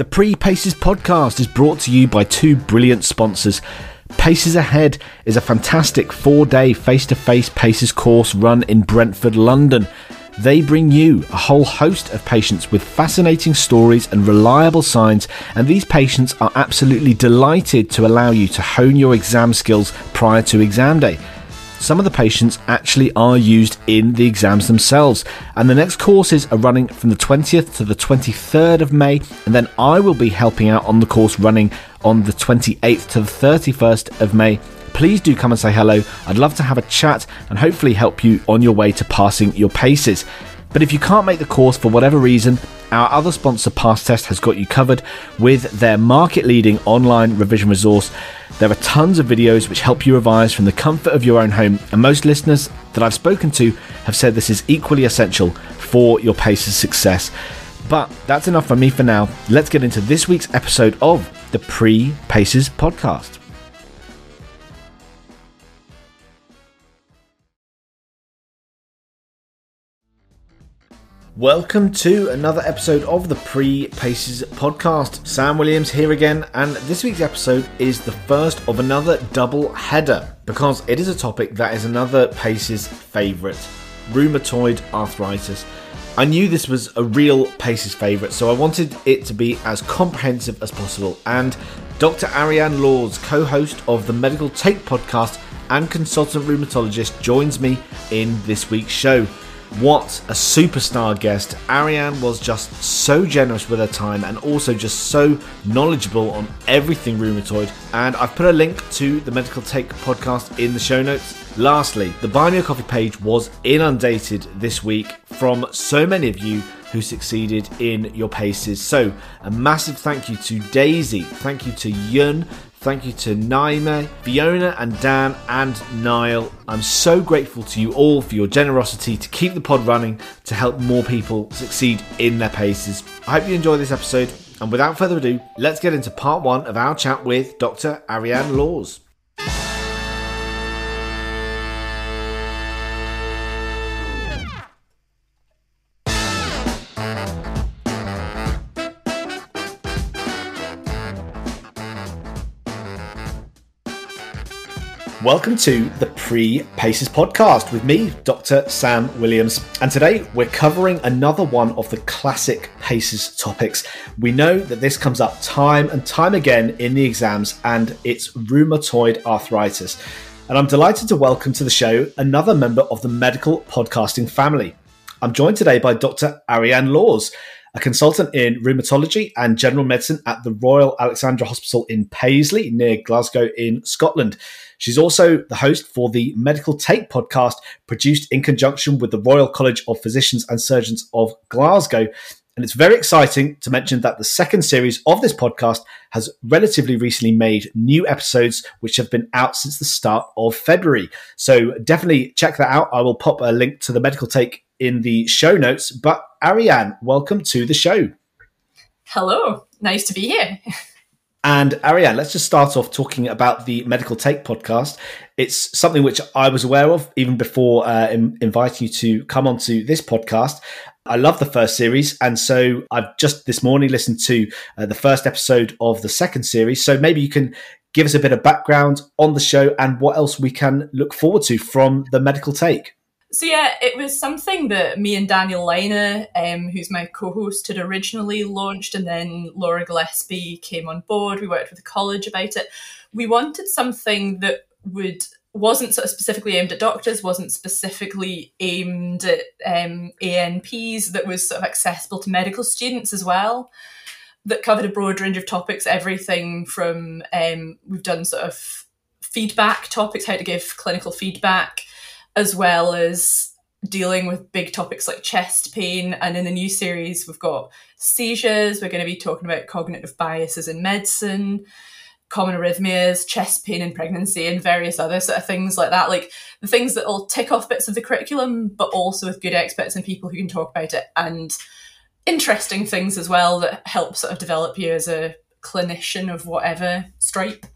The Pre Paces podcast is brought to you by two brilliant sponsors. Paces Ahead is a fantastic four day face to face Paces course run in Brentford, London. They bring you a whole host of patients with fascinating stories and reliable signs, and these patients are absolutely delighted to allow you to hone your exam skills prior to exam day. Some of the patients actually are used in the exams themselves, and the next courses are running from the 20th to the 23rd of May, and then I will be helping out on the course running on the 28th to the 31st of May please do come and say hello. I'd love to have a chat and hopefully help you on your way to passing your paces. But if you can't make the course for whatever reason, our other sponsor, Pastest, has got you covered with their market leading online revision resource. There are tons of videos which help you revise from the comfort of your own home, and most listeners that I've spoken to have said this is equally essential for your paces success. But that's enough for me for now. Let's get into this week's episode of the Pre Paces podcast. Welcome to another episode of the Pre Paces podcast. Sam Williams here again, and this week's episode is the first of another double header because it is a topic that is another Paces favourite rheumatoid arthritis. I knew this was a real Paces favourite, so I wanted it to be as comprehensive as possible. And Dr. Arrianne Laws, co host of the Medical Take podcast and consultant rheumatologist, joins me in this week's show. What a superstar guest. Arrianne was just so generous with her time and also just so knowledgeable on everything rheumatoid. And I've put a link to the Medical Take podcast in the show notes. Lastly, the Buy Me a Coffee page was inundated this week from so many of you who succeeded in your paces. So, a massive thank you to Daisy, thank you to Yun, Thank you to Naima, Fiona, and Dan, and Niall. I'm so grateful to you all for your generosity to keep the pod running to help more people succeed in their paces. I hope you enjoy this episode, and without further ado, let's get into part one of our chat with Dr. Arrianne Laws. Welcome to the Pre Paces podcast with me, Dr. Sam Williams. And today we're covering another one of the classic Paces topics. We know that this comes up time and time again in the exams, and it's rheumatoid arthritis. And I'm delighted to welcome to the show another member of the medical podcasting family. I'm joined today by Dr. Arrianne Laws a consultant in rheumatology and general medicine at the Royal Alexandra Hospital in Paisley, near Glasgow in Scotland. She's also the host for the Medical Take podcast, produced in conjunction with the Royal College of Physicians and Surgeons of Glasgow. And it's very exciting to mention that the second series of this podcast has relatively recently made new episodes, which have been out since the start of February. So definitely check that out. I will pop a link to the medical take in the show notes. But Arrianne, welcome to the show. Hello, nice to be here. And Arrianne, let's just start off talking about the Medical Take podcast. It's something which I was aware of even before uh, in- inviting you to come onto this podcast. I love the first series, and so I've just this morning listened to uh, the first episode of the second series. So maybe you can give us a bit of background on the show and what else we can look forward to from the Medical Take. So yeah, it was something that me and Daniel Liner, um, who's my co-host, had originally launched, and then Laura Gillespie came on board. We worked with the college about it. We wanted something that would wasn't sort of specifically aimed at doctors, wasn't specifically aimed at um, ANPs, that was sort of accessible to medical students as well. That covered a broad range of topics, everything from um, we've done sort of feedback topics, how to give clinical feedback as well as dealing with big topics like chest pain. And in the new series, we've got seizures. We're going to be talking about cognitive biases in medicine, common arrhythmias, chest pain in pregnancy, and various other sort of things like that. Like the things that will tick off bits of the curriculum, but also with good experts and people who can talk about it and interesting things as well that help sort of develop you as a clinician of whatever stripe.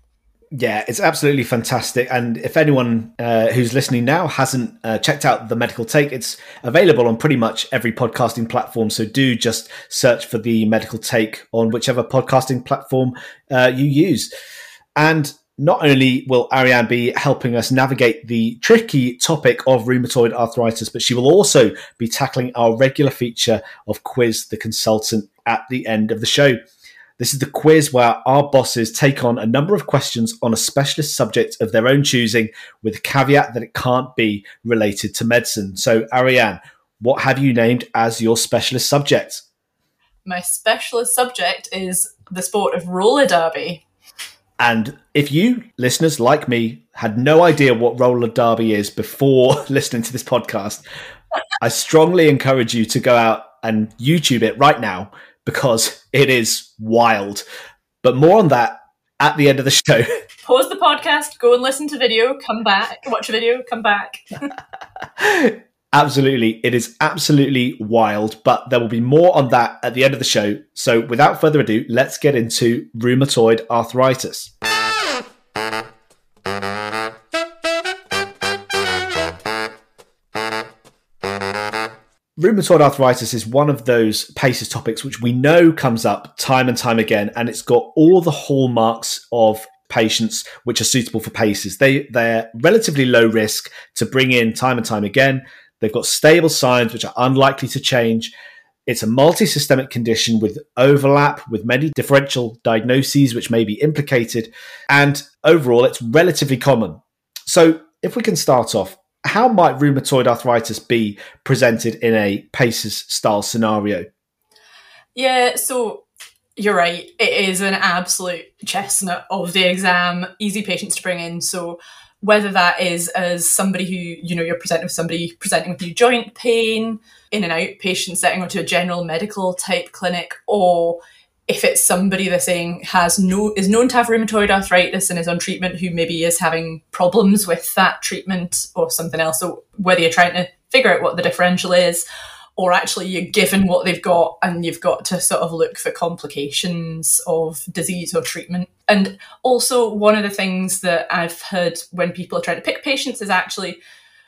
Yeah, it's absolutely fantastic. And if anyone uh, who's listening now hasn't uh, checked out the Medical Take, it's available on pretty much every podcasting platform. So do just search for the Medical Take on whichever podcasting platform uh, you use. And not only will Arrianne be helping us navigate the tricky topic of rheumatoid arthritis, but she will also be tackling our regular feature of Quiz the Consultant at the end of the show. This is the quiz where our bosses take on a number of questions on a specialist subject of their own choosing, with a caveat that it can't be related to medicine. So, Arrianne, what have you named as your specialist subject? My specialist subject is the sport of roller derby. And if you, listeners like me, had no idea what roller derby is before listening to this podcast, I strongly encourage you to go out and YouTube it right now because it is wild. But more on that at the end of the show. Pause the podcast, go and listen to video, come back, watch a video, come back. absolutely. It is absolutely wild, but there will be more on that at the end of the show. So without further ado, let's get into rheumatoid arthritis. Rheumatoid arthritis is one of those PACES topics which we know comes up time and time again, and it's got all the hallmarks of patients which are suitable for PACES. They they're relatively low risk to bring in time and time again. They've got stable signs which are unlikely to change. It's a multi-systemic condition with overlap with many differential diagnoses which may be implicated, and overall it's relatively common. So if we can start off, how might rheumatoid arthritis be presented in a PACES style scenario? Yeah, so you're right. It is an absolute chestnut of the exam, easy patients to bring in. So whether that is as somebody who, you know, you're presenting with somebody presenting with new joint pain in an outpatient setting or to a general medical type clinic, or if it's somebody they're saying has no is known to have rheumatoid arthritis and is on treatment who maybe is having problems with that treatment or something else. So whether you're trying to figure out what the differential is, or actually you're given what they've got and you've got to sort of look for complications of disease or treatment. And also one of the things that I've heard when people are trying to pick patients is actually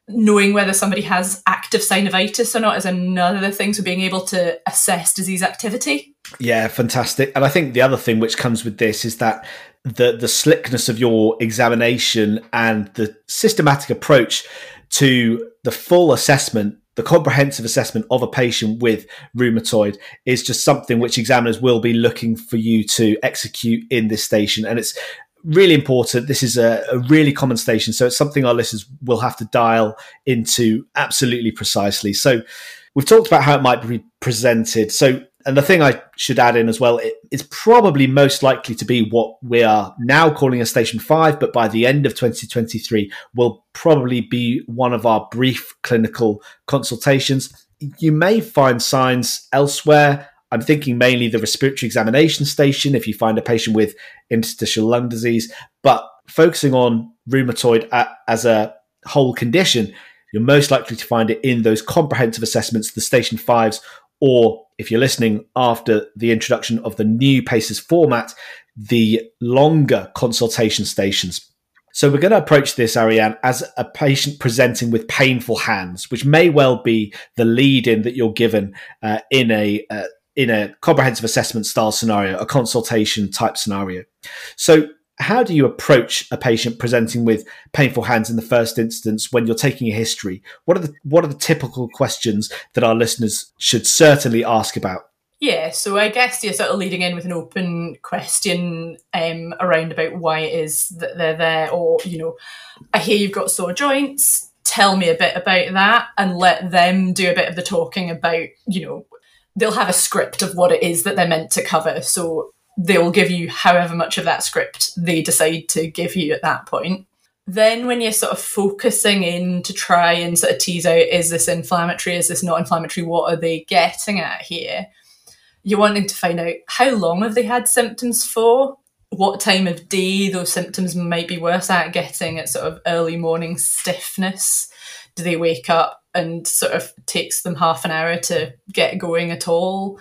knowing whether somebody has active synovitis or not is another thing. So being able to assess disease activity. Yeah, fantastic. And I think the other thing which comes with this is that the the slickness of your examination and the systematic approach to the full assessment the comprehensive assessment of a patient with rheumatoid is just something which examiners will be looking for you to execute in this station. And it's really important. This is a, a, really common station, so it's something our listeners will have to dial into absolutely precisely. So we've talked about how it might be presented. So, and the thing I should add in as well, it, it's probably most likely to be what we are now calling a station five, but by the end of 2023 will probably be one of our brief clinical consultations. You may find signs elsewhere I'm thinking mainly the respiratory examination station if you find a patient with interstitial lung disease, but focusing on rheumatoid as a whole condition, you're most likely to find it in those comprehensive assessments, the station fives, or if you're listening after the introduction of the new PACES format, the longer consultation stations. So we're going to approach this, Arrianne, as a patient presenting with painful hands, which may well be the lead in that you're given uh, in a uh, in a comprehensive assessment style scenario, a consultation type scenario. So, how do you approach a patient presenting with painful hands in the first instance when you're taking a history? What are the what are the typical questions that our listeners should certainly ask about? Yeah, so I guess you're sort of leading in with an open question um, around about why it is that they're there, or you know, I hear you've got sore joints. Tell me a bit about that, and let them do a bit of the talking about you know they'll have a script of what it is that they're meant to cover. So they'll give you however much of that script they decide to give you at that point. Then, when you're sort of focusing in to try and sort of tease out is this inflammatory, is this not inflammatory, what are they getting at here? You're wanting to find out how long have they had symptoms for, what time of day those symptoms might be worse at getting at sort of early morning stiffness. Do they wake up and sort of takes them half an hour to get going at all.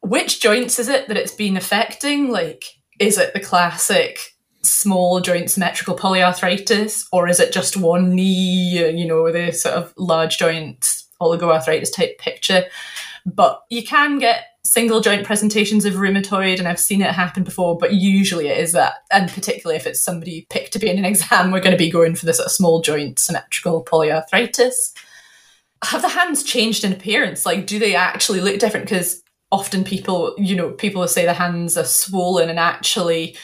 Which joints is it that it's been affecting? Like, is it the classic small joint symmetrical polyarthritis, or is it just one knee, uh, you know, a sort of large joint oligoarthritis type picture? But you can get single joint presentations of rheumatoid, and I've seen it happen before, but usually it is that, and particularly if it's somebody picked to be in an exam, we're going to be going for the sort of small joint symmetrical polyarthritis. Have the hands changed in appearance? Like, do they actually look different? Because often people, you know, people will say the hands are swollen, and actually,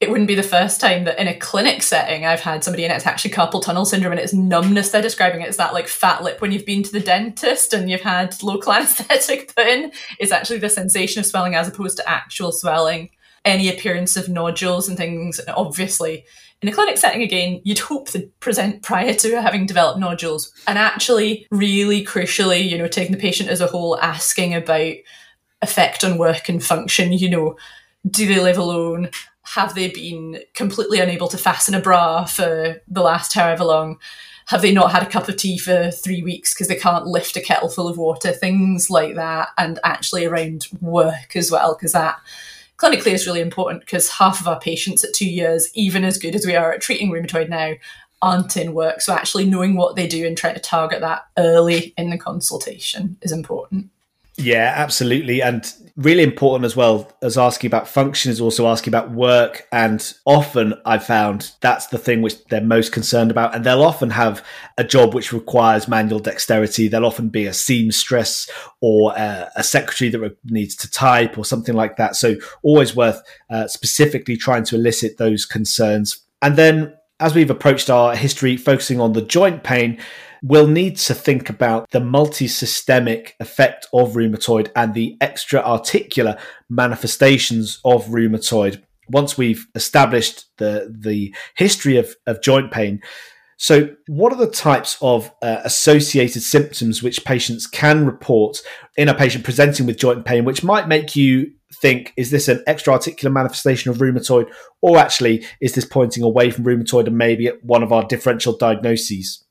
it wouldn't be the first time that in a clinic setting I've had somebody and it's actually carpal tunnel syndrome and it's numbness they're describing it as that like fat lip when you've been to the dentist and you've had local anesthetic put in. It's actually the sensation of swelling as opposed to actual swelling. Any appearance of nodules and things, and obviously in a clinic setting again, you'd hope to present prior to having developed nodules. And actually, really crucially, you know, taking the patient as a whole, asking about effect on work and function, you know, do they live alone? Have they been completely unable to fasten a bra for the last however long? Have they not had a cup of tea for three weeks because they can't lift a kettle full of water? Things like that, and actually around work as well, because that clinically is really important because half of our patients at two years, even as good as we are at treating rheumatoid now, aren't in work. So actually knowing what they do and trying to target that early in the consultation is important. Yeah, absolutely. And really important as well as asking about function is also asking about work. And often I've found that's the thing which they're most concerned about. And they'll often have a job which requires manual dexterity. There'll often be a seamstress or a, a secretary that needs to type or something like that. So always worth uh, specifically trying to elicit those concerns. And then as we've approached our history, focusing on the joint pain, we'll need to think about the multi-systemic effect of rheumatoid and the extra articular manifestations of rheumatoid. Once we've established the the history of, of joint pain. So what are the types of uh, associated symptoms which patients can report in a patient presenting with joint pain which might make you think is this an extra articular manifestation of rheumatoid or actually is this pointing away from rheumatoid and maybe one of our differential diagnoses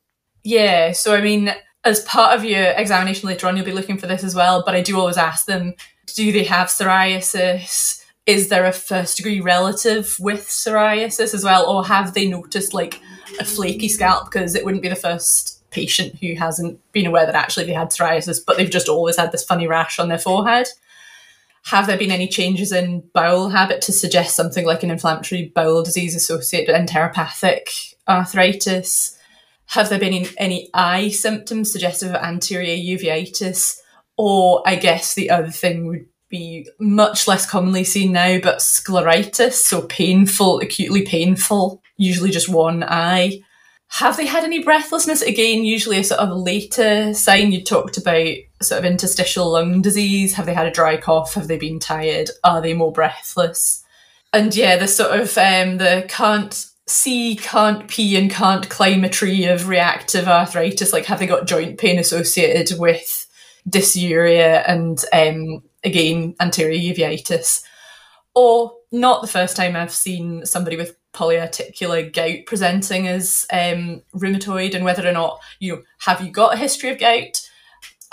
yeah, so I mean, as part of your examination later on, you'll be looking for this as well. But I do always ask them do they have psoriasis? Is there a first degree relative with psoriasis as well? Or have they noticed like a flaky scalp? Because it wouldn't be the first patient who hasn't been aware that actually they had psoriasis, but they've just always had this funny rash on their forehead. Have there been any changes in bowel habit to suggest something like an inflammatory bowel disease associated with enteropathic arthritis? Have there been any eye symptoms suggestive of anterior uveitis? Or I guess the other thing would be much less commonly seen now, but scleritis, so painful, acutely painful, usually just one eye. Have they had any breathlessness? Again, usually a sort of later sign. You talked about sort of interstitial lung disease. Have they had a dry cough? Have they been tired? Are they more breathless? And yeah, the sort of um, the can't see, can't pee, and can't climb a tree of reactive arthritis? Like, have they got joint pain associated with dysuria and, um, again, anterior uveitis? Or not the first time I've seen somebody with polyarticular gout presenting as um, rheumatoid, and whether or not you know, have you got a history of gout?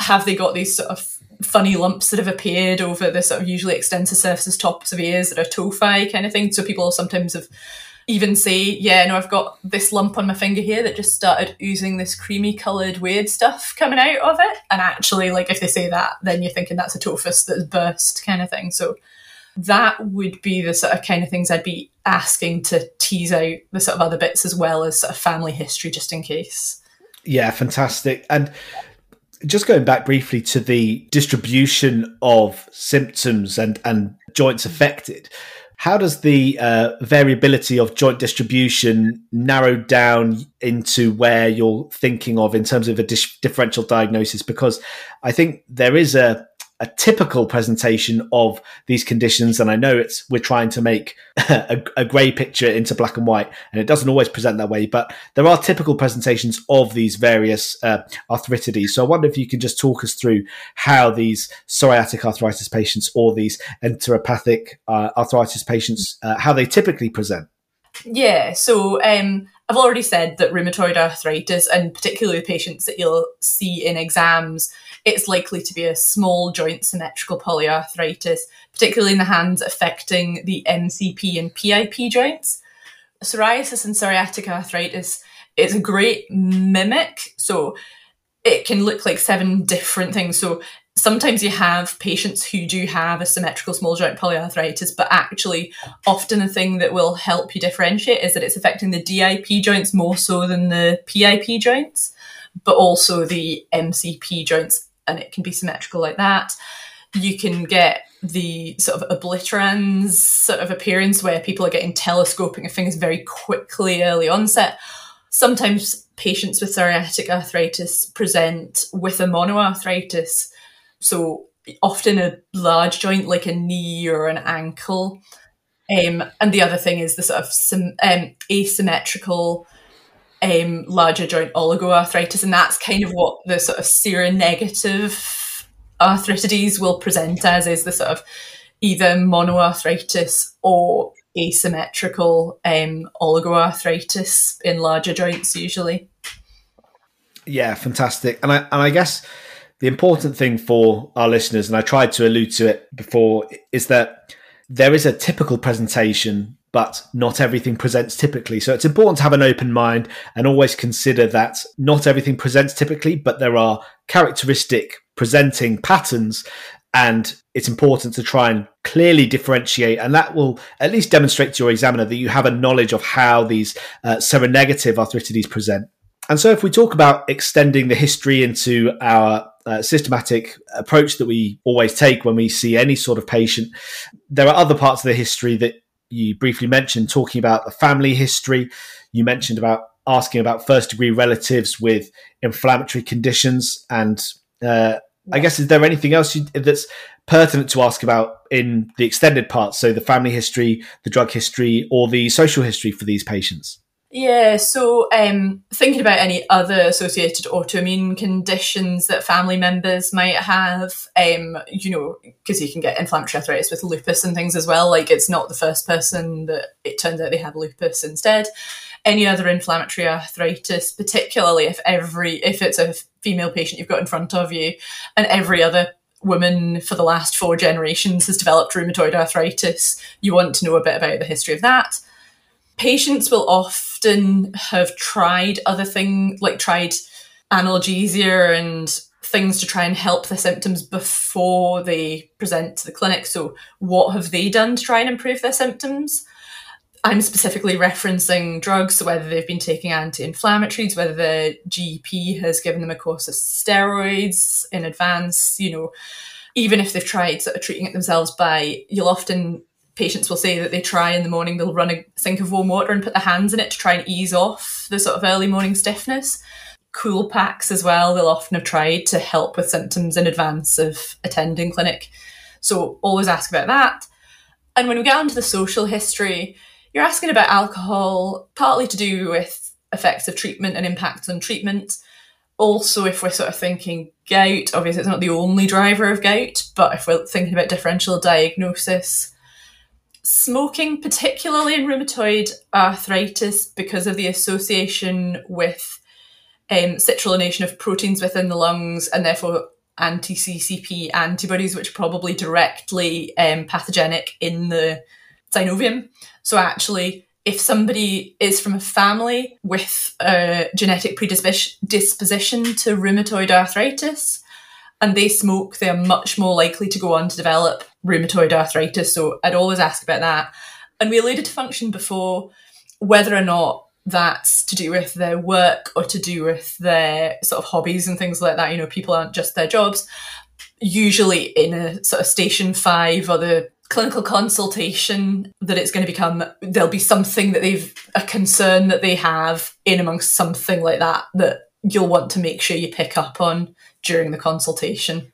Have they got these sort of funny lumps that have appeared over the sort of usually extensive surfaces, tops of ears that are tophi kind of thing? So people sometimes have even say, yeah, no, I've got this lump on my finger here that just started oozing this creamy coloured weird stuff coming out of it. And actually, like if they say that, then you're thinking that's a tophus that's burst kind of thing. So that would be the sort of kind of things I'd be asking to tease out the sort of other bits as well as sort of family history just in case. Yeah, fantastic. And just going back briefly to the distribution of symptoms and, and joints affected, how does the uh, variability of joint distribution narrow down into where you're thinking of in terms of a dis- differential diagnosis? Because I think there is a a typical presentation of these conditions. And i know it's we're trying to make a, a grey picture into black and white and it doesn't always present that way but there are typical presentations of these various uh, arthritides. So i wonder if you can just talk us through how these psoriatic arthritis patients or these enteropathic uh, arthritis patients uh, how they typically present. Yeah so um, I've already said that rheumatoid arthritis, and particularly the patients that you'll see in exams, it's likely to be a small joint symmetrical polyarthritis, particularly in the hands affecting the MCP and PIP joints. psoriasis and psoriatic arthritis is a great mimic. So it can look like seven different things. So sometimes you have patients who do have a symmetrical small joint polyarthritis, but actually, often the thing that will help you differentiate is that it's affecting the DIP joints more so than the PIP joints, but also the MCP joints, and it can be symmetrical like that. You can get the sort of obliterans sort of appearance where people are getting telescoping of things very quickly early onset. Sometimes patients with psoriatic arthritis present with a monoarthritis so often a large joint like a knee or an ankle. Um, and the other thing is the sort of um, asymmetrical um, larger joint oligoarthritis, and that's kind of what the sort of seronegative arthritides will present as is the sort of either monoarthritis or asymmetrical um, oligoarthritis in larger joints usually. Yeah, fantastic. And I and I guess the important thing for our listeners, and I tried to allude to it before, is that there is a typical presentation, but not everything presents typically. So it's important to have an open mind and always consider that not everything presents typically, but there are characteristic presenting patterns. And it's important to try and clearly differentiate, and that will at least demonstrate to your examiner that you have a knowledge of how these uh, seronegative arthritides present. And so, if we talk about extending the history into our uh, systematic approach that we always take when we see any sort of patient, there are other parts of the history that you briefly mentioned, talking about the family history. You mentioned about asking about first degree relatives with inflammatory conditions. And uh, I guess, is there anything else you, that's pertinent to ask about in the extended parts? So, the family history, the drug history, or the social history for these patients? Yeah, so um, thinking about any other associated autoimmune conditions that family members might have, um, you know, because you can get inflammatory arthritis with lupus and things as well. Like it's not the first person that it turns out they have lupus instead. Any other inflammatory arthritis, particularly if every if it's a female patient you've got in front of you, and every other woman for the last four generations has developed rheumatoid arthritis, you want to know a bit about the history of that patients will often have tried other things, like tried analgesia and things to try and help the symptoms before they present to the clinic. So, what have they done to try and improve their symptoms? I'm specifically referencing drugs, so whether they've been taking anti inflammatories, whether the GP has given them a course of steroids in advance, you know, even if they've tried sort of treating it themselves by, you'll often patients will say that they try in the morning, they'll run a sink of warm water and put their hands in it to try and ease off the sort of early morning stiffness. Cool packs as well, they'll often have tried to help with symptoms in advance of attending clinic. So always ask about that. And when we get onto the social history, you're asking about alcohol, partly to do with effects of treatment and impacts on treatment. Also, if we're sort of thinking gout, obviously it's not the only driver of gout, but if we're thinking about differential diagnosis, smoking, particularly in rheumatoid arthritis, because of the association with um, citrullination of proteins within the lungs and therefore anti CCP antibodies, which are probably directly um, pathogenic in the synovium. So, actually, if somebody is from a family with a genetic predisposition to rheumatoid arthritis, and they smoke, they're much more likely to go on to develop rheumatoid arthritis. So I'd always ask about that. And we alluded to function before, whether or not that's to do with their work or to do with their sort of hobbies and things like that. You know, people aren't just their jobs. Usually in a sort of station five or the clinical consultation that it's going to become there'll be something that they've a concern that they have in amongst something like that that you'll want to make sure you pick up on during the consultation.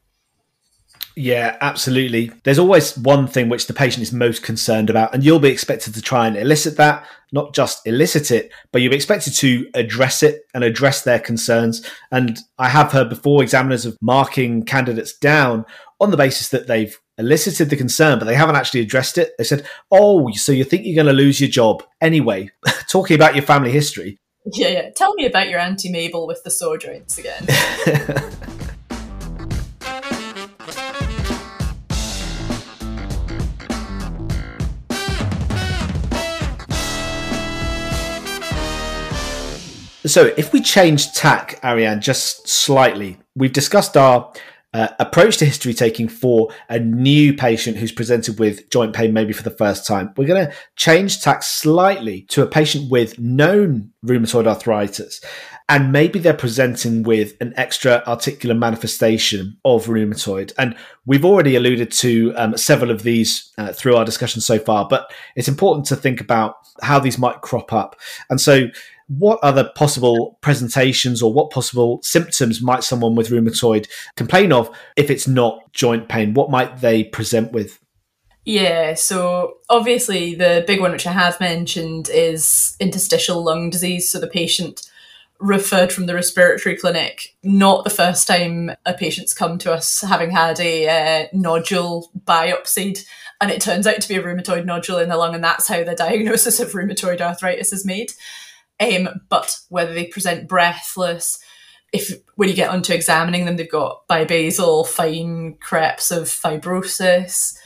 Yeah, absolutely. There's always one thing which the patient is most concerned about, and you'll be expected to try and elicit that, not just elicit it, but you'll be expected to address it and address their concerns. And I have heard before examiners of marking candidates down on the basis that they've elicited the concern, but they haven't actually addressed it. They said, Oh, so you think you're going to lose your job? Anyway, talking about your family history, yeah, yeah. Tell me about your Auntie Mabel with the sore joints again. So, if we change tack, Arrianne, just slightly, we've discussed our uh, approach to history taking for a new patient who's presented with joint pain, maybe for the first time. We're going to change tack slightly to a patient with known rheumatoid arthritis. And maybe they're presenting with an extra articular manifestation of rheumatoid. And we've already alluded to um, several of these uh, through our discussion so far, but it's important to think about how these might crop up. And so what other possible presentations or what possible symptoms might someone with rheumatoid complain of if it's not joint pain? What might they present with? Yeah, so obviously the big one which I have mentioned is interstitial lung disease. So the patient referred from the respiratory clinic, not the first time a patient's come to us having had a uh, nodule biopsied, and it turns out to be a rheumatoid nodule in the lung, and that's how the diagnosis of rheumatoid arthritis is made. Um, but whether they present breathless, if when you get onto examining them, they've got bibasal fine creps of fibrosis,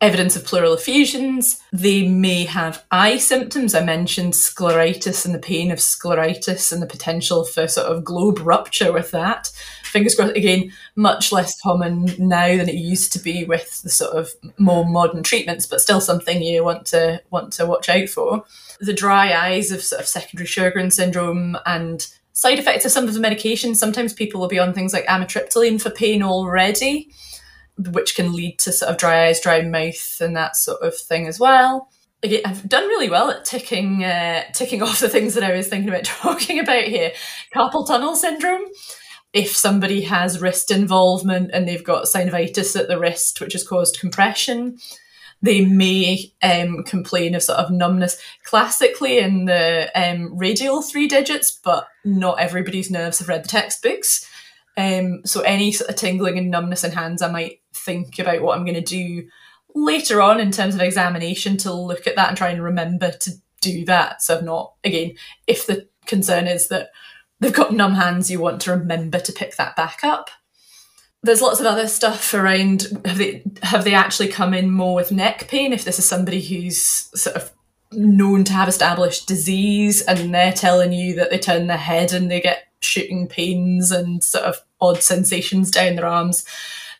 evidence of pleural effusions. They may have eye symptoms. I mentioned scleritis and the pain of scleritis and the potential for sort of globe rupture with that. Fingers crossed, again, much less common now than it used to be with the sort of more modern treatments, but still something you want to want to watch out for the dry eyes of sort of secondary Sjogren syndrome and side effects of some of the medications. Sometimes people will be on things like amitriptyline for pain already, which can lead to sort of dry eyes, dry mouth, and that sort of thing as well. I've done really well at ticking uh, ticking off the things that I was thinking about talking about here. Carpal tunnel syndrome. If somebody has wrist involvement and they've got synovitis at the wrist, which has caused compression, they may um, complain of sort of numbness classically in the um, radial three digits, but not everybody's nerves have read the textbooks. Um, so any sort of tingling and numbness in hands, I might think about what I'm going to do later on in terms of examination to look at that and try and remember to do that. So I've not, again, if the concern is that they've got numb hands, you want to remember to pick that back up there's lots of other stuff around have they have they actually come in more with neck pain if this is somebody who's sort of known to have established disease and they're telling you that they turn their head and they get shooting pains and sort of odd sensations down their arms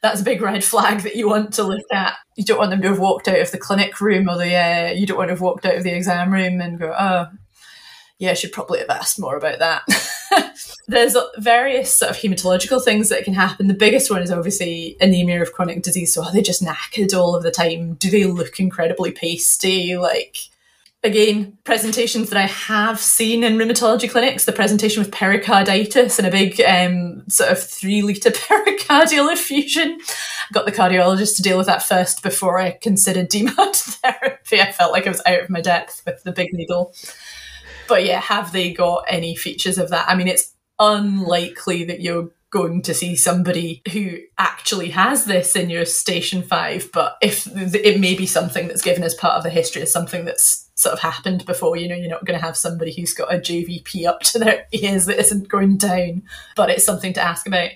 that's a big red flag that you want to look at you don't want them to have walked out of the clinic room or the uh, you don't want to have walked out of the exam room and go oh yeah, I should probably have asked more about that. There's various sort of hematological things that can happen. The biggest one is obviously anemia of chronic disease. So are they just knackered all of the time? Do they look incredibly pasty? Like, again, presentations that I have seen in rheumatology clinics, the presentation with pericarditis and a big um, sort of three litre pericardial effusion. I got the cardiologist to deal with that first before I considered DMARD therapy. I felt like I was out of my depth with the big needle. But yeah, have they got any features of that? I mean, it's unlikely that you're going to see somebody who actually has this in your station five, but if it may be something that's given as part of the history as something that's sort of happened before, you know, you're not going to have somebody who's got a JVP up to their ears that isn't going down, but it's something to ask about.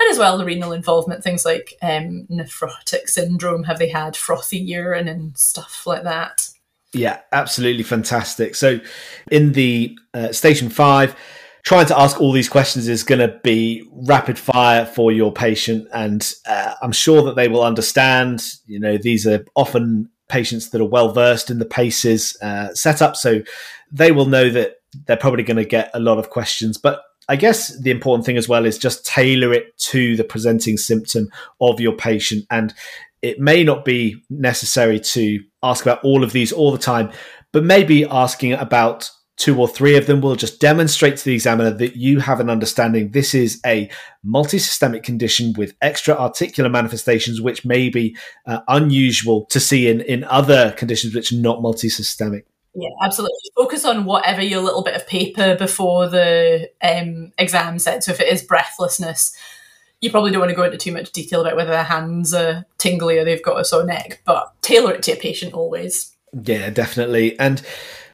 And as well, the renal involvement, things like um, nephrotic syndrome, have they had frothy urine and stuff like that? Yeah, absolutely fantastic. So, in the uh, station five, trying to ask all these questions is going to be rapid fire for your patient, and uh, I'm sure that they will understand. You know, these are often patients that are well versed in the paces uh, setup, so they will know that they're probably going to get a lot of questions. But I guess the important thing as well is just tailor it to the presenting symptom of your patient. And it may not be necessary to ask about all of these all the time, but maybe asking about two or three of them will just demonstrate to the examiner that you have an understanding this is a multisystemic condition with extra articular manifestations which may be uh, unusual to see in, in other conditions which are not multisystemic yeah absolutely focus on whatever your little bit of paper before the um, exam said so if it is breathlessness you probably don't want to go into too much detail about whether their hands are tingly or they've got a sore neck, but tailor it to your patient always. Yeah, definitely. And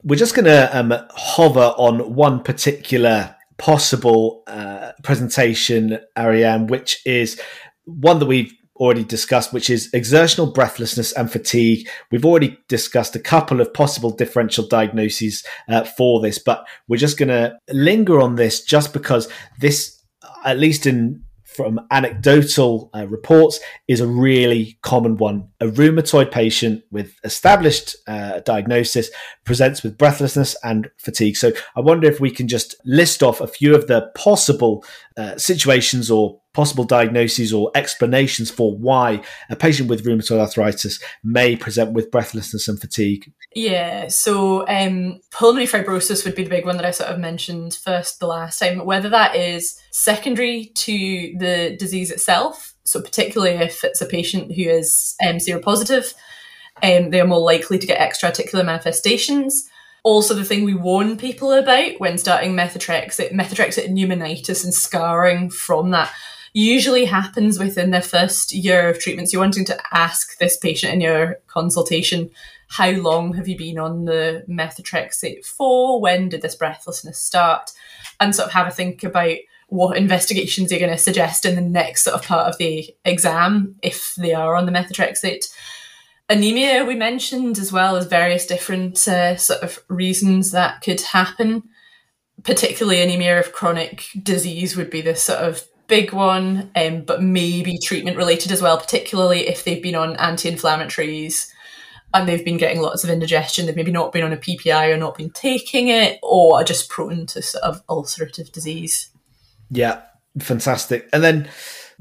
we're just going to um, hover on one particular possible uh, presentation, Arrianne, which is one that we've already discussed, which is exertional breathlessness and fatigue. We've already discussed a couple of possible differential diagnoses uh, for this, but we're just going to linger on this just because this, at least in from anecdotal uh, reports is a really common one. A rheumatoid patient with established uh, diagnosis presents with breathlessness and fatigue. So I wonder if we can just list off a few of the possible uh, situations or possible diagnoses or explanations for why a patient with rheumatoid arthritis may present with breathlessness and fatigue? Yeah, so um, pulmonary fibrosis would be the big one that I sort of mentioned first the last time. Whether that is secondary to the disease itself, so particularly if it's a patient who is um, seropositive, um, they are more likely to get extra-articular manifestations. Also, the thing we warn people about when starting methotrexate, methotrexate pneumonitis and scarring from that usually happens within their first year of treatment. So you're wanting to ask this patient in your consultation, how long have you been on the methotrexate for? When did this breathlessness start? And sort of have a think about what investigations you're going to suggest in the next sort of part of the exam if they are on the methotrexate. Anemia, we mentioned as well as various different uh, sort of reasons that could happen. Particularly anemia of chronic disease would be the sort of big one, um, but maybe treatment related as well, particularly if they've been on anti inflammatories and they've been getting lots of indigestion, they've maybe not been on a PPI or not been taking it, or are just prone to sort of ulcerative disease. Yeah, fantastic. And then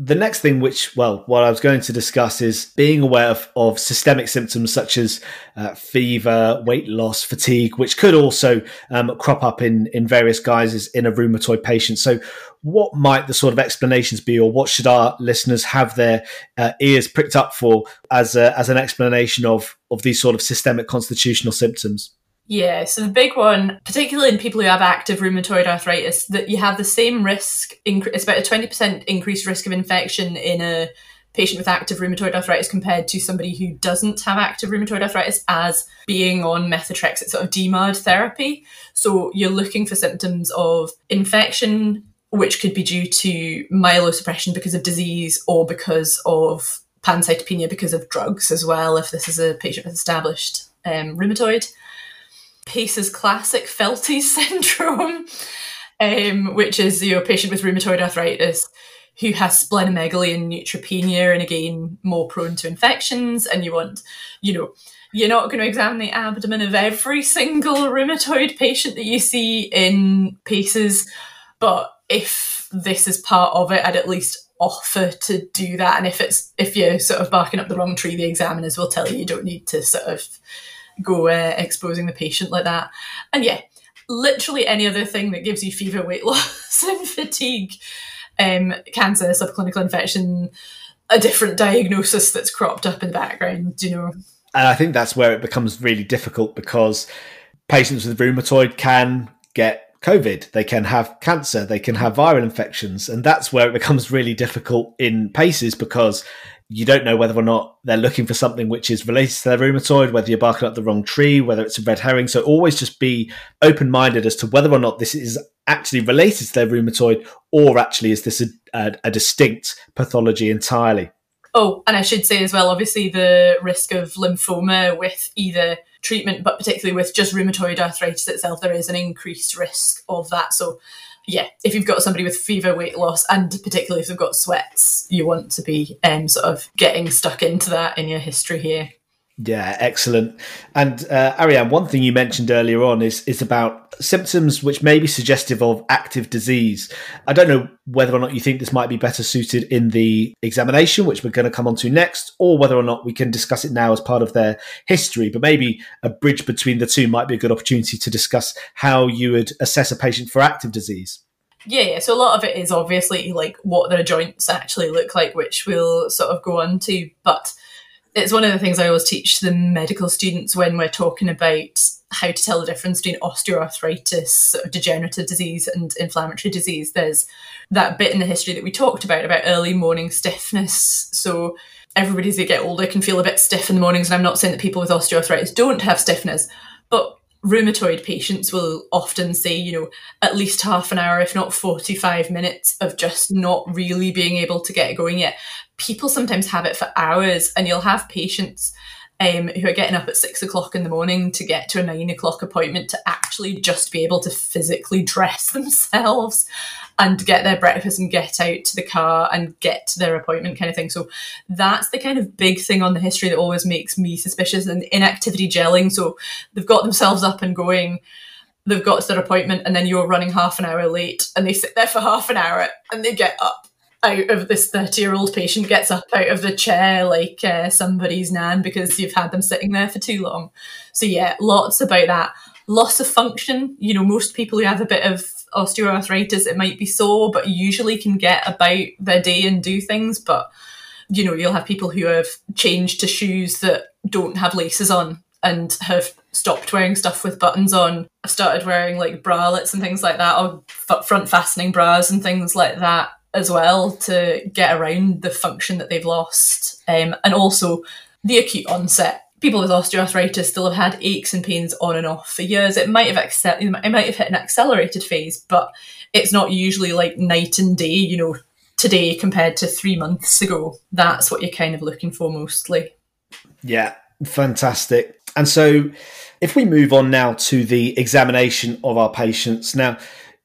the next thing, which, well, what I was going to discuss is being aware of, of systemic symptoms such as uh, fever, weight loss, fatigue, which could also um, crop up in, in various guises in a rheumatoid patient. So, what might the sort of explanations be, or what should our listeners have their uh, ears pricked up for as, a, as an explanation of, of these sort of systemic constitutional symptoms? Yeah, so the big one, particularly in people who have active rheumatoid arthritis, that you have the same risk. It's about a twenty percent increased risk of infection in a patient with active rheumatoid arthritis compared to somebody who doesn't have active rheumatoid arthritis as being on methotrexate sort of DMARD therapy. So you're looking for symptoms of infection, which could be due to myelosuppression because of disease or because of pancytopenia because of drugs as well. If this is a patient with established um, rheumatoid Pace's classic Felty's syndrome, um, which is your patient with rheumatoid arthritis who has splenomegaly and neutropenia, and again more prone to infections. And you want, you know, you're not going to examine the abdomen of every single rheumatoid patient that you see in Paces, but if this is part of it, I'd at least offer to do that. And if it's if you're sort of barking up the wrong tree, the examiners will tell you you don't need to sort of go uh, exposing the patient like that. And yeah, literally any other thing that gives you fever, weight loss, and fatigue, um, cancer, subclinical infection, a different diagnosis that's cropped up in the background, you know. And I think that's where it becomes really difficult because patients with rheumatoid can get COVID, they can have cancer, they can have viral infections. And that's where it becomes really difficult in PACES because you don't know whether or not they're looking for something which is related to their rheumatoid, whether you're barking up the wrong tree, whether it's a red herring. So always just be open minded as to whether or not this is actually related to their rheumatoid or actually is this a, a, a distinct pathology entirely. Oh, and I should say as well, obviously, the risk of lymphoma with either treatment, but particularly with just rheumatoid arthritis itself, there is an increased risk of that. So yeah, if you've got somebody with fever, weight loss, and particularly if they've got sweats, you want to be um, sort of getting stuck into that in your history here. Yeah, excellent. And uh, Arrianne, one thing you mentioned earlier on is is about symptoms which may be suggestive of active disease. I don't know whether or not you think this might be better suited in the examination, which we're going to come on to next, or whether or not we can discuss it now as part of their history. But maybe a bridge between the two might be a good opportunity to discuss how you would assess a patient for active disease. Yeah, yeah. So a lot of it is obviously like what their joints actually look like, which we'll sort of go on to. But it's one of the things I always teach the medical students when we're talking about how to tell the difference between osteoarthritis, sort of degenerative disease, and inflammatory disease. There's that bit in the history that we talked about about early morning stiffness. So everybody as they get older can feel a bit stiff in the mornings, and I'm not saying that people with osteoarthritis don't have stiffness, but rheumatoid patients will often say, you know, at least half an hour, if not 45 minutes of just not really being able to get going yet. People sometimes have it for hours, and you'll have patients um, who are getting up at six o'clock in the morning to get to a nine o'clock appointment to actually just be able to physically dress themselves and get their breakfast and get out to the car and get to their appointment kind of thing. So that's the kind of big thing on the history that always makes me suspicious and inactivity gelling. So they've got themselves up and going. They've got to their appointment and then you're running half an hour late and they sit there for half an hour and they get up out of this 30 year old patient gets up out of the chair like uh, somebody's nan because you've had them sitting there for too long. So, yeah, lots about that. Loss of function. You know, most people who have a bit of osteoarthritis, it might be sore, but usually can get about their day and do things. But, you know, you'll have people who have changed to shoes that don't have laces on and have stopped wearing stuff with buttons on. I've started wearing like bralettes and things like that, or front fastening bras and things like that as well to get around the function that they've lost. Um, and also the acute onset. People with osteoarthritis still have had aches and pains on and off for years. It might have accel- it might have hit an accelerated phase, but it's not usually like night and day. You know, today compared to three months ago. That's what you're kind of looking for mostly. Yeah, fantastic. And so, if we move on now to the examination of our patients, now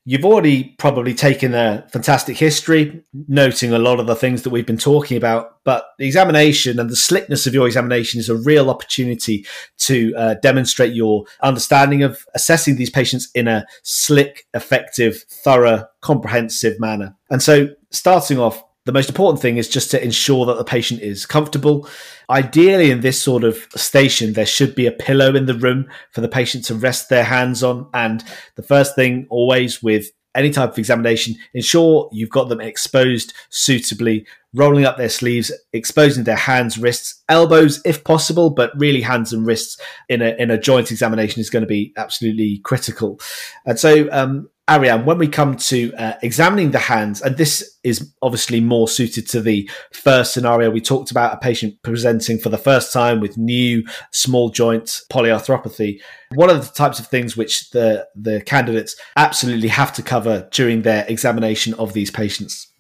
You've already probably taken a fantastic history, noting a lot of the things that we've been talking about, but the examination and the slickness of your examination is a real opportunity to uh, demonstrate your understanding of assessing these patients in a slick, effective, thorough, comprehensive manner. And so, starting off, the most important thing is just to ensure that the patient is comfortable. Ideally, in this sort of station, there should be a pillow in the room for the patient to rest their hands on. And the first thing, always with any type of examination, ensure you've got them exposed suitably, rolling up their sleeves, exposing their hands, wrists, elbows if possible, but really hands and wrists in a in a joint examination is going to be absolutely critical. And so um, Arrianne, when we come to uh, examining the hands, and this is obviously more suited to the first scenario we talked about, a patient presenting for the first time with new small joint polyarthropathy. One of the types of things which the the candidates absolutely have to cover during their examination of these patients.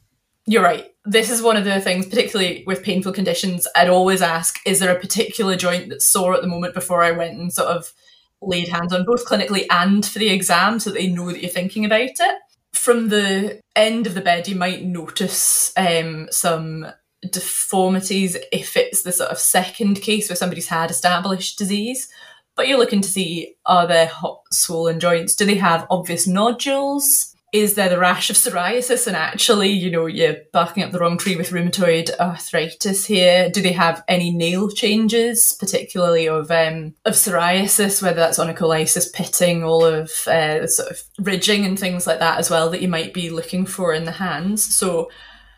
You're right. This is one of the things, particularly with painful conditions, I'd always ask: Is there a particular joint that's sore at the moment before I went and sort of laid hands on, both clinically and for the exam, so they know that you're thinking about it. From the end of the bed, you might notice um, some deformities if it's the sort of second case where somebody's had established disease. But you're looking to see are there hot, swollen joints? Do they have obvious nodules? Is there the rash of psoriasis? And actually, you know, you're barking up the wrong tree with rheumatoid arthritis here. Do they have any nail changes, particularly of um, of psoriasis, whether that's onycholysis, pitting, all of uh, sort of ridging and things like that as well that you might be looking for in the hands? So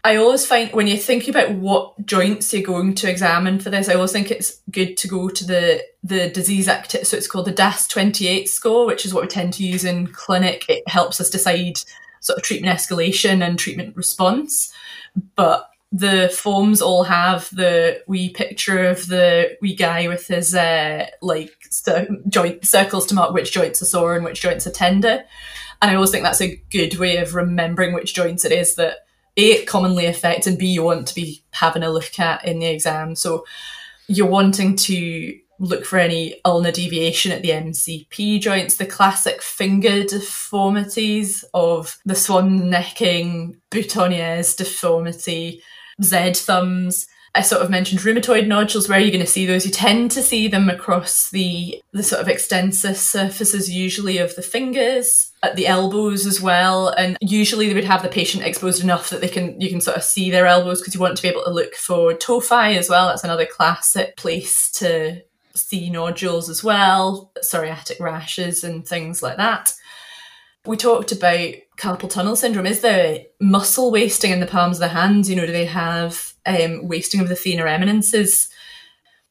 I always find when you think about what joints you're going to examine for this, I always think it's good to go to the the disease activity. So it's called the DAS 28 score, which is what we tend to use in clinic. It helps us decide sort of treatment escalation and treatment response. But the forms all have the wee picture of the wee guy with his uh, like joint circles to mark which joints are sore and which joints are tender. And I always think that's a good way of remembering which joints it is that a commonly affect and b you want to be having a look at in the exam. So you're wanting to look for any ulnar deviation at the MCP joints, the classic finger deformities of the swan necking, boutonniere's deformity, Z thumbs, I sort of mentioned rheumatoid nodules. Where are you going to see those? You tend to see them across the the sort of extensor surfaces, usually of the fingers, at the elbows as well. And usually they would have the patient exposed enough that they can you can sort of see their elbows because you want to be able to look for tophi as well. That's another classic place to see nodules as well, psoriatic rashes and things like that. We talked about carpal tunnel syndrome. Is there muscle wasting in the palms of the hands? You know, do they have um, wasting of the thenar eminences?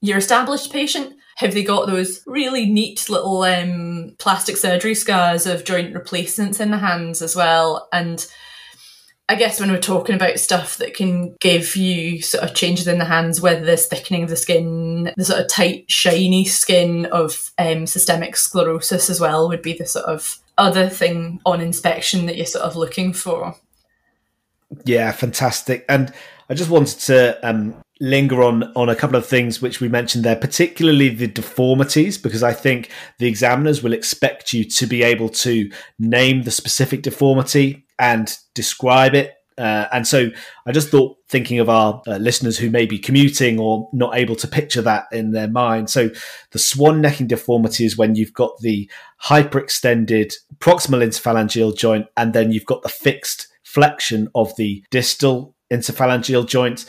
Your established patient, have they got those really neat little um, plastic surgery scars of joint replacements in the hands as well? And I guess when we're talking about stuff that can give you sort of changes in the hands, whether there's thickening of the skin, the sort of tight, shiny skin of um, systemic sclerosis as well would be the sort of other thing on inspection that you're sort of looking for. Yeah, fantastic. And I just wanted to um, linger on on a couple of things which we mentioned there, particularly the deformities, because I think the examiners will expect you to be able to name the specific deformity and describe it. Uh, and so I just thought, thinking of our uh, listeners who may be commuting or not able to picture that in their mind. So the swan necking deformity is when you've got the hyperextended proximal interphalangeal joint, and then you've got the fixed flexion of the distal interphalangeal joint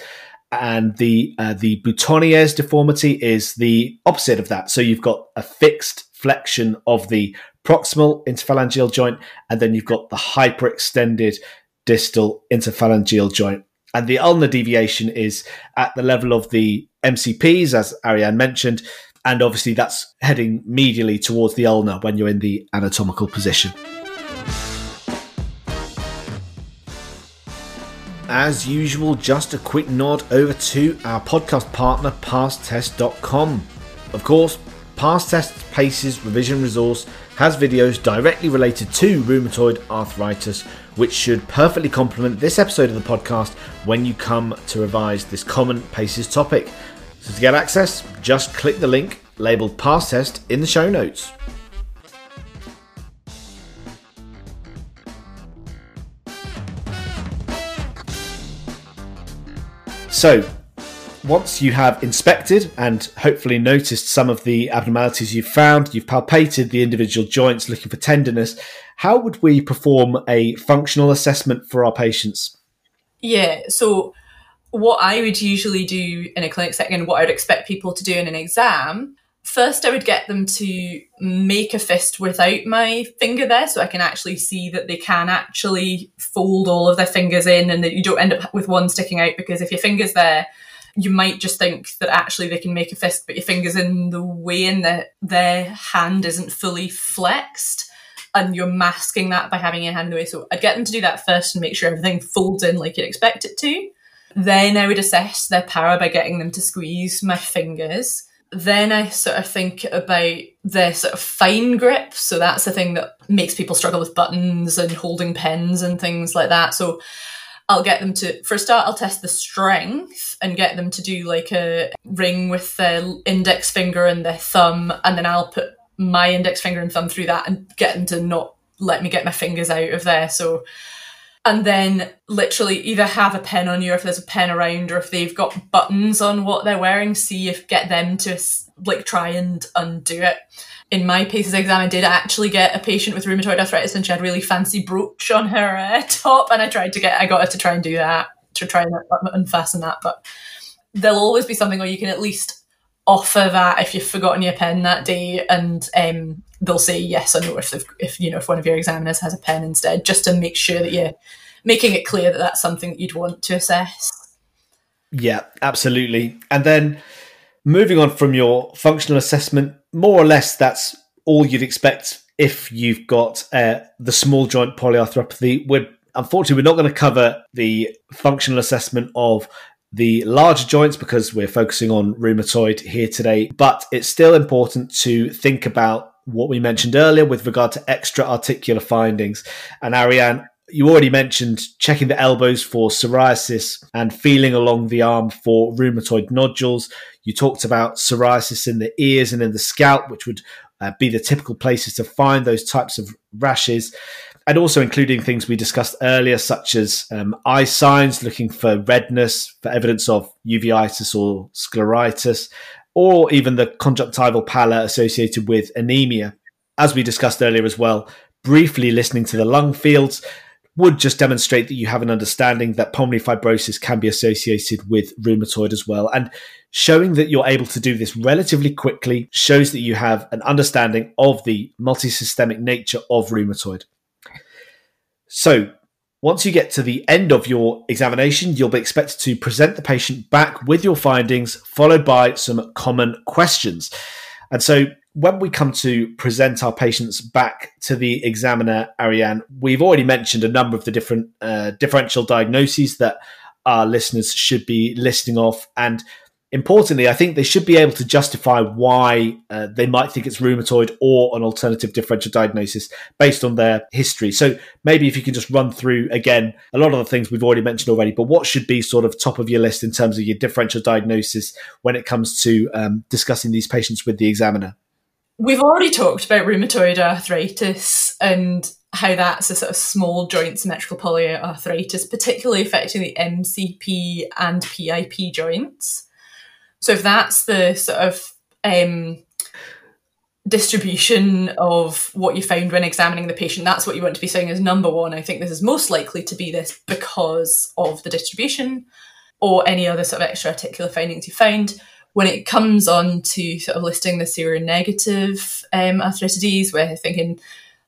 and the uh, the Boutonniere's deformity is the opposite of that. So you've got a fixed flexion of the proximal interphalangeal joint, and then you've got the hyperextended distal interphalangeal joint. And the ulnar deviation is at the level of the MCPs, as Arrianne mentioned, and obviously that's heading medially towards the ulna when you're in the anatomical position. As usual, just a quick nod over to our podcast partner, Pastest.com. Of course, Pastest's PACES revision resource has videos directly related to rheumatoid arthritis, which should perfectly complement this episode of the podcast when you come to revise this common PACES topic. So to get access, just click the link labeled Pastest in the show notes. So, once you have inspected and hopefully noticed some of the abnormalities you've found, you've palpated the individual joints looking for tenderness, how would we perform a functional assessment for our patients? Yeah, so what I would usually do in a clinic setting and what I would expect people to do in an exam first I would get them to make a fist without my finger there so I can actually see that they can actually fold all of their fingers in and that you don't end up with one sticking out because if your finger's there you might just think that actually they can make a fist but your finger's in the way and that their hand isn't fully flexed and you're masking that by having your hand in the way. So I'd get them to do that first and make sure everything folds in like you'd expect it to then I would assess their power by getting them to squeeze my fingers then I sort of think about their sort of fine grip. So that's the thing that makes people struggle with buttons and holding pens and things like that. So I'll get them to, for a start, I'll test the strength and get them to do like a ring with their index finger and their thumb. And then I'll put my index finger and thumb through that and get them to not let me get my fingers out of there. So and then literally either have a pen on you or if there's a pen around or if they've got buttons on what they're wearing see if get them to like try and undo it. In my paces exam i did actually get a patient with rheumatoid arthritis and she had really fancy brooch on her uh, top and i tried to get i got her to try and do that to try and unfasten that but there'll always be something where you can at least offer that if you've forgotten your pen that day and um, they'll say yes or no if if you know if one of your examiners has a pen instead just to make sure that you're making it clear that that's something that you'd want to assess. Yeah absolutely. And then moving on from your functional assessment more or less that's all you'd expect if you've got uh, the small joint polyarthropathy. We're unfortunately we're not going to cover the functional assessment of the larger joints because we're focusing on rheumatoid here today, but it's still important to think about what we mentioned earlier with regard to extra articular findings. And Arrianne, you already mentioned checking the elbows for psoriasis and feeling along the arm for rheumatoid nodules. You talked about psoriasis in the ears and in the scalp, which would uh, be the typical places to find those types of rashes and also including things we discussed earlier, such as um, eye signs, looking for redness, for evidence of uveitis or scleritis, or even the conjunctival pallor associated with anemia. As we discussed earlier as well, briefly listening to the lung fields would just demonstrate that you have an understanding that pulmonary fibrosis can be associated with rheumatoid as well. And showing that you're able to do this relatively quickly shows that you have an understanding of the multisystemic nature of rheumatoid. So, once you get to the end of your examination, you'll be expected to present the patient back with your findings, followed by some common questions. And so, when we come to present our patients back to the examiner, Arrianne, we've already mentioned a number of the different uh, differential diagnoses that our listeners should be listing off. And importantly, I think they should be able to justify why uh, they might think it's rheumatoid or an alternative differential diagnosis based on their history. So maybe if you can just run through again a lot of the things we've already mentioned already, but what should be sort of top of your list in terms of your differential diagnosis when it comes to um, discussing these patients with the examiner? We've already talked about rheumatoid arthritis and how that's a sort of small joint symmetrical polyarthritis, particularly affecting the MCP and PIP joints. So if that's the sort of um, distribution of what you found when examining the patient, that's what you want to be saying as number one. I think this is most likely to be this because of the distribution or any other sort of extra articular findings you found when it comes on to sort of listing the seronegative um, arthritides, we're thinking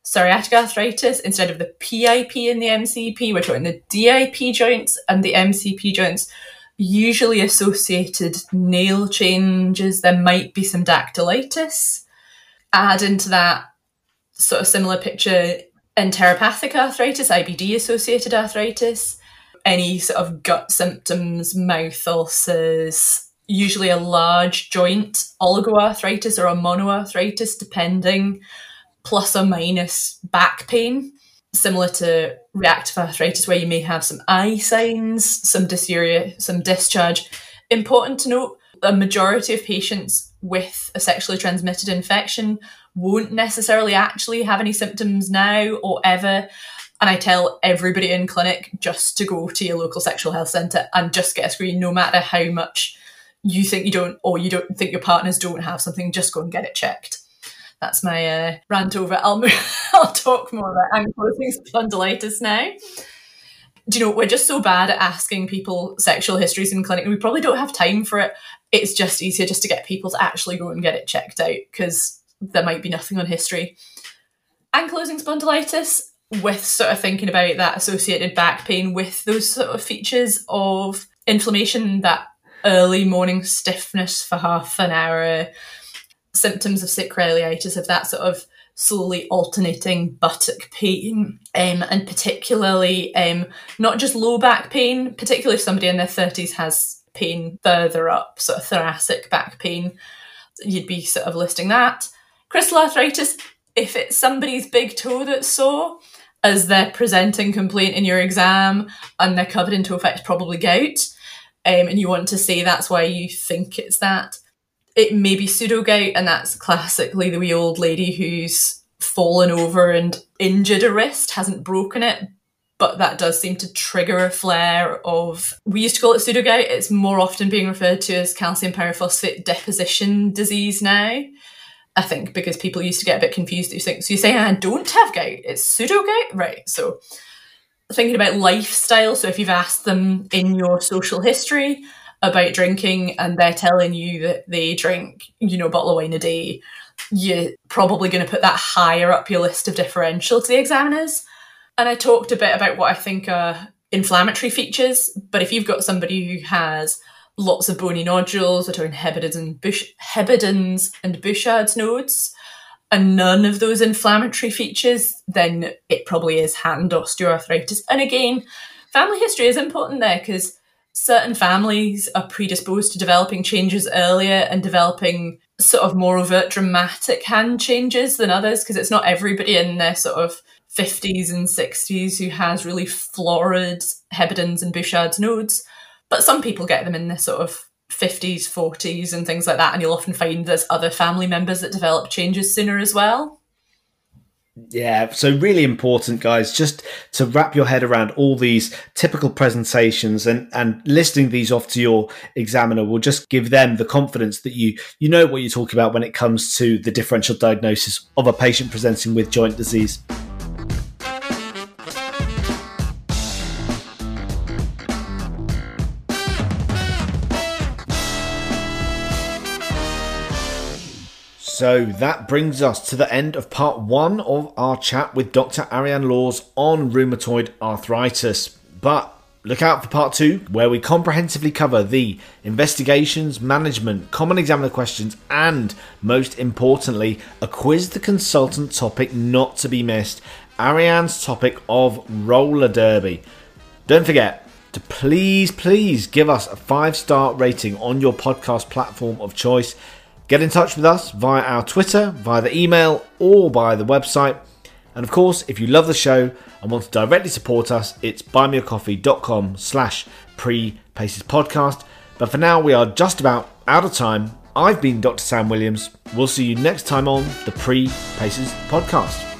psoriatic arthritis instead of the PIP and the MCP. We're talking the DIP joints and the MCP joints. Usually associated nail changes. There might be some dactylitis. Add into that sort of similar picture enteropathic arthritis, IBD associated arthritis, any sort of gut symptoms, mouth ulcers, usually a large joint oligoarthritis or a monoarthritis, depending, plus or minus back pain, similar to reactive arthritis, where you may have some eye signs, some dysuria, some discharge. Important to note a majority of patients with a sexually transmitted infection won't necessarily actually have any symptoms now or ever. And I tell everybody in clinic just to go to your local sexual health centre and just get a screen, no matter how much you think you don't, or you don't think your partners don't have something, just go and get it checked. That's my uh, rant over. I'll I'll talk more about ankylosing spondylitis now. Do you know we're just so bad at asking people sexual histories in clinic, and we probably don't have time for it. It's just easier just to get people to actually go and get it checked out because there might be nothing on history. Ankylosing spondylitis, with sort of thinking about that associated back pain with those sort of features of inflammation that early morning stiffness for half an hour, symptoms of sacroiliitis, of that sort of slowly alternating buttock pain, um, and particularly um, not just low back pain, particularly if somebody in their 30s has pain further up, sort of thoracic back pain, you'd be sort of listing that. Crystal arthritis, if it's somebody's big toe that's sore, as they're presenting complaint in your exam and they're covered in tophi, probably gout um, and you want to say that's why you think it's that. It may be pseudo gout, and that's classically the wee old lady who's fallen over and injured a wrist, hasn't broken it, but that does seem to trigger a flare of. We used to call it pseudo gout. It's more often being referred to as calcium pyrophosphate deposition disease now. I think because people used to get a bit confused. You think so? You say I don't have gout. It's pseudo gout, right? So thinking about lifestyle. So if you've asked them in your social history about drinking and they're telling you that they drink, you know, a bottle of wine a day, you're probably going to put that higher up your list of differential to the examiners. And I talked a bit about what I think are inflammatory features, but if you've got somebody who has lots of bony nodules that are Heberden's and Bush, and Bouchard's nodes, and none of those inflammatory features, then it probably is hand osteoarthritis. And again, family history is important there because certain families are predisposed to developing changes earlier and developing sort of more overt dramatic hand changes than others because it's not everybody in their sort of 50s and 60s who has really florid Heberdens and Bouchard's nodes. But some people get them in their sort of 50s, 40s, and things like that. And you'll often find there's other family members that develop changes sooner as well. Yeah, so really important, guys, just to wrap your head around all these typical presentations and, and listing these off to your examiner will just give them the confidence that you you know what you're talking about when it comes to the differential diagnosis of a patient presenting with joint disease. So that brings us to the end of part one of our chat with Dr. Arrianne Laws on rheumatoid arthritis. But Look out for part two, where we comprehensively cover the investigations, management, common examiner questions, and most importantly, a quiz the consultant topic not to be missed Arrianne's topic of roller derby. Don't forget to please, please give us a five star rating on your podcast platform of choice. Get in touch with us via our Twitter, via the email, or by the website. And of course, if you love the show and want to directly support us, it's buymeacoffee.com slash pre-paces podcast. But for now, we are just about out of time. I've been Dr. Sam Williams. We'll see you next time on the Pre-Paces podcast.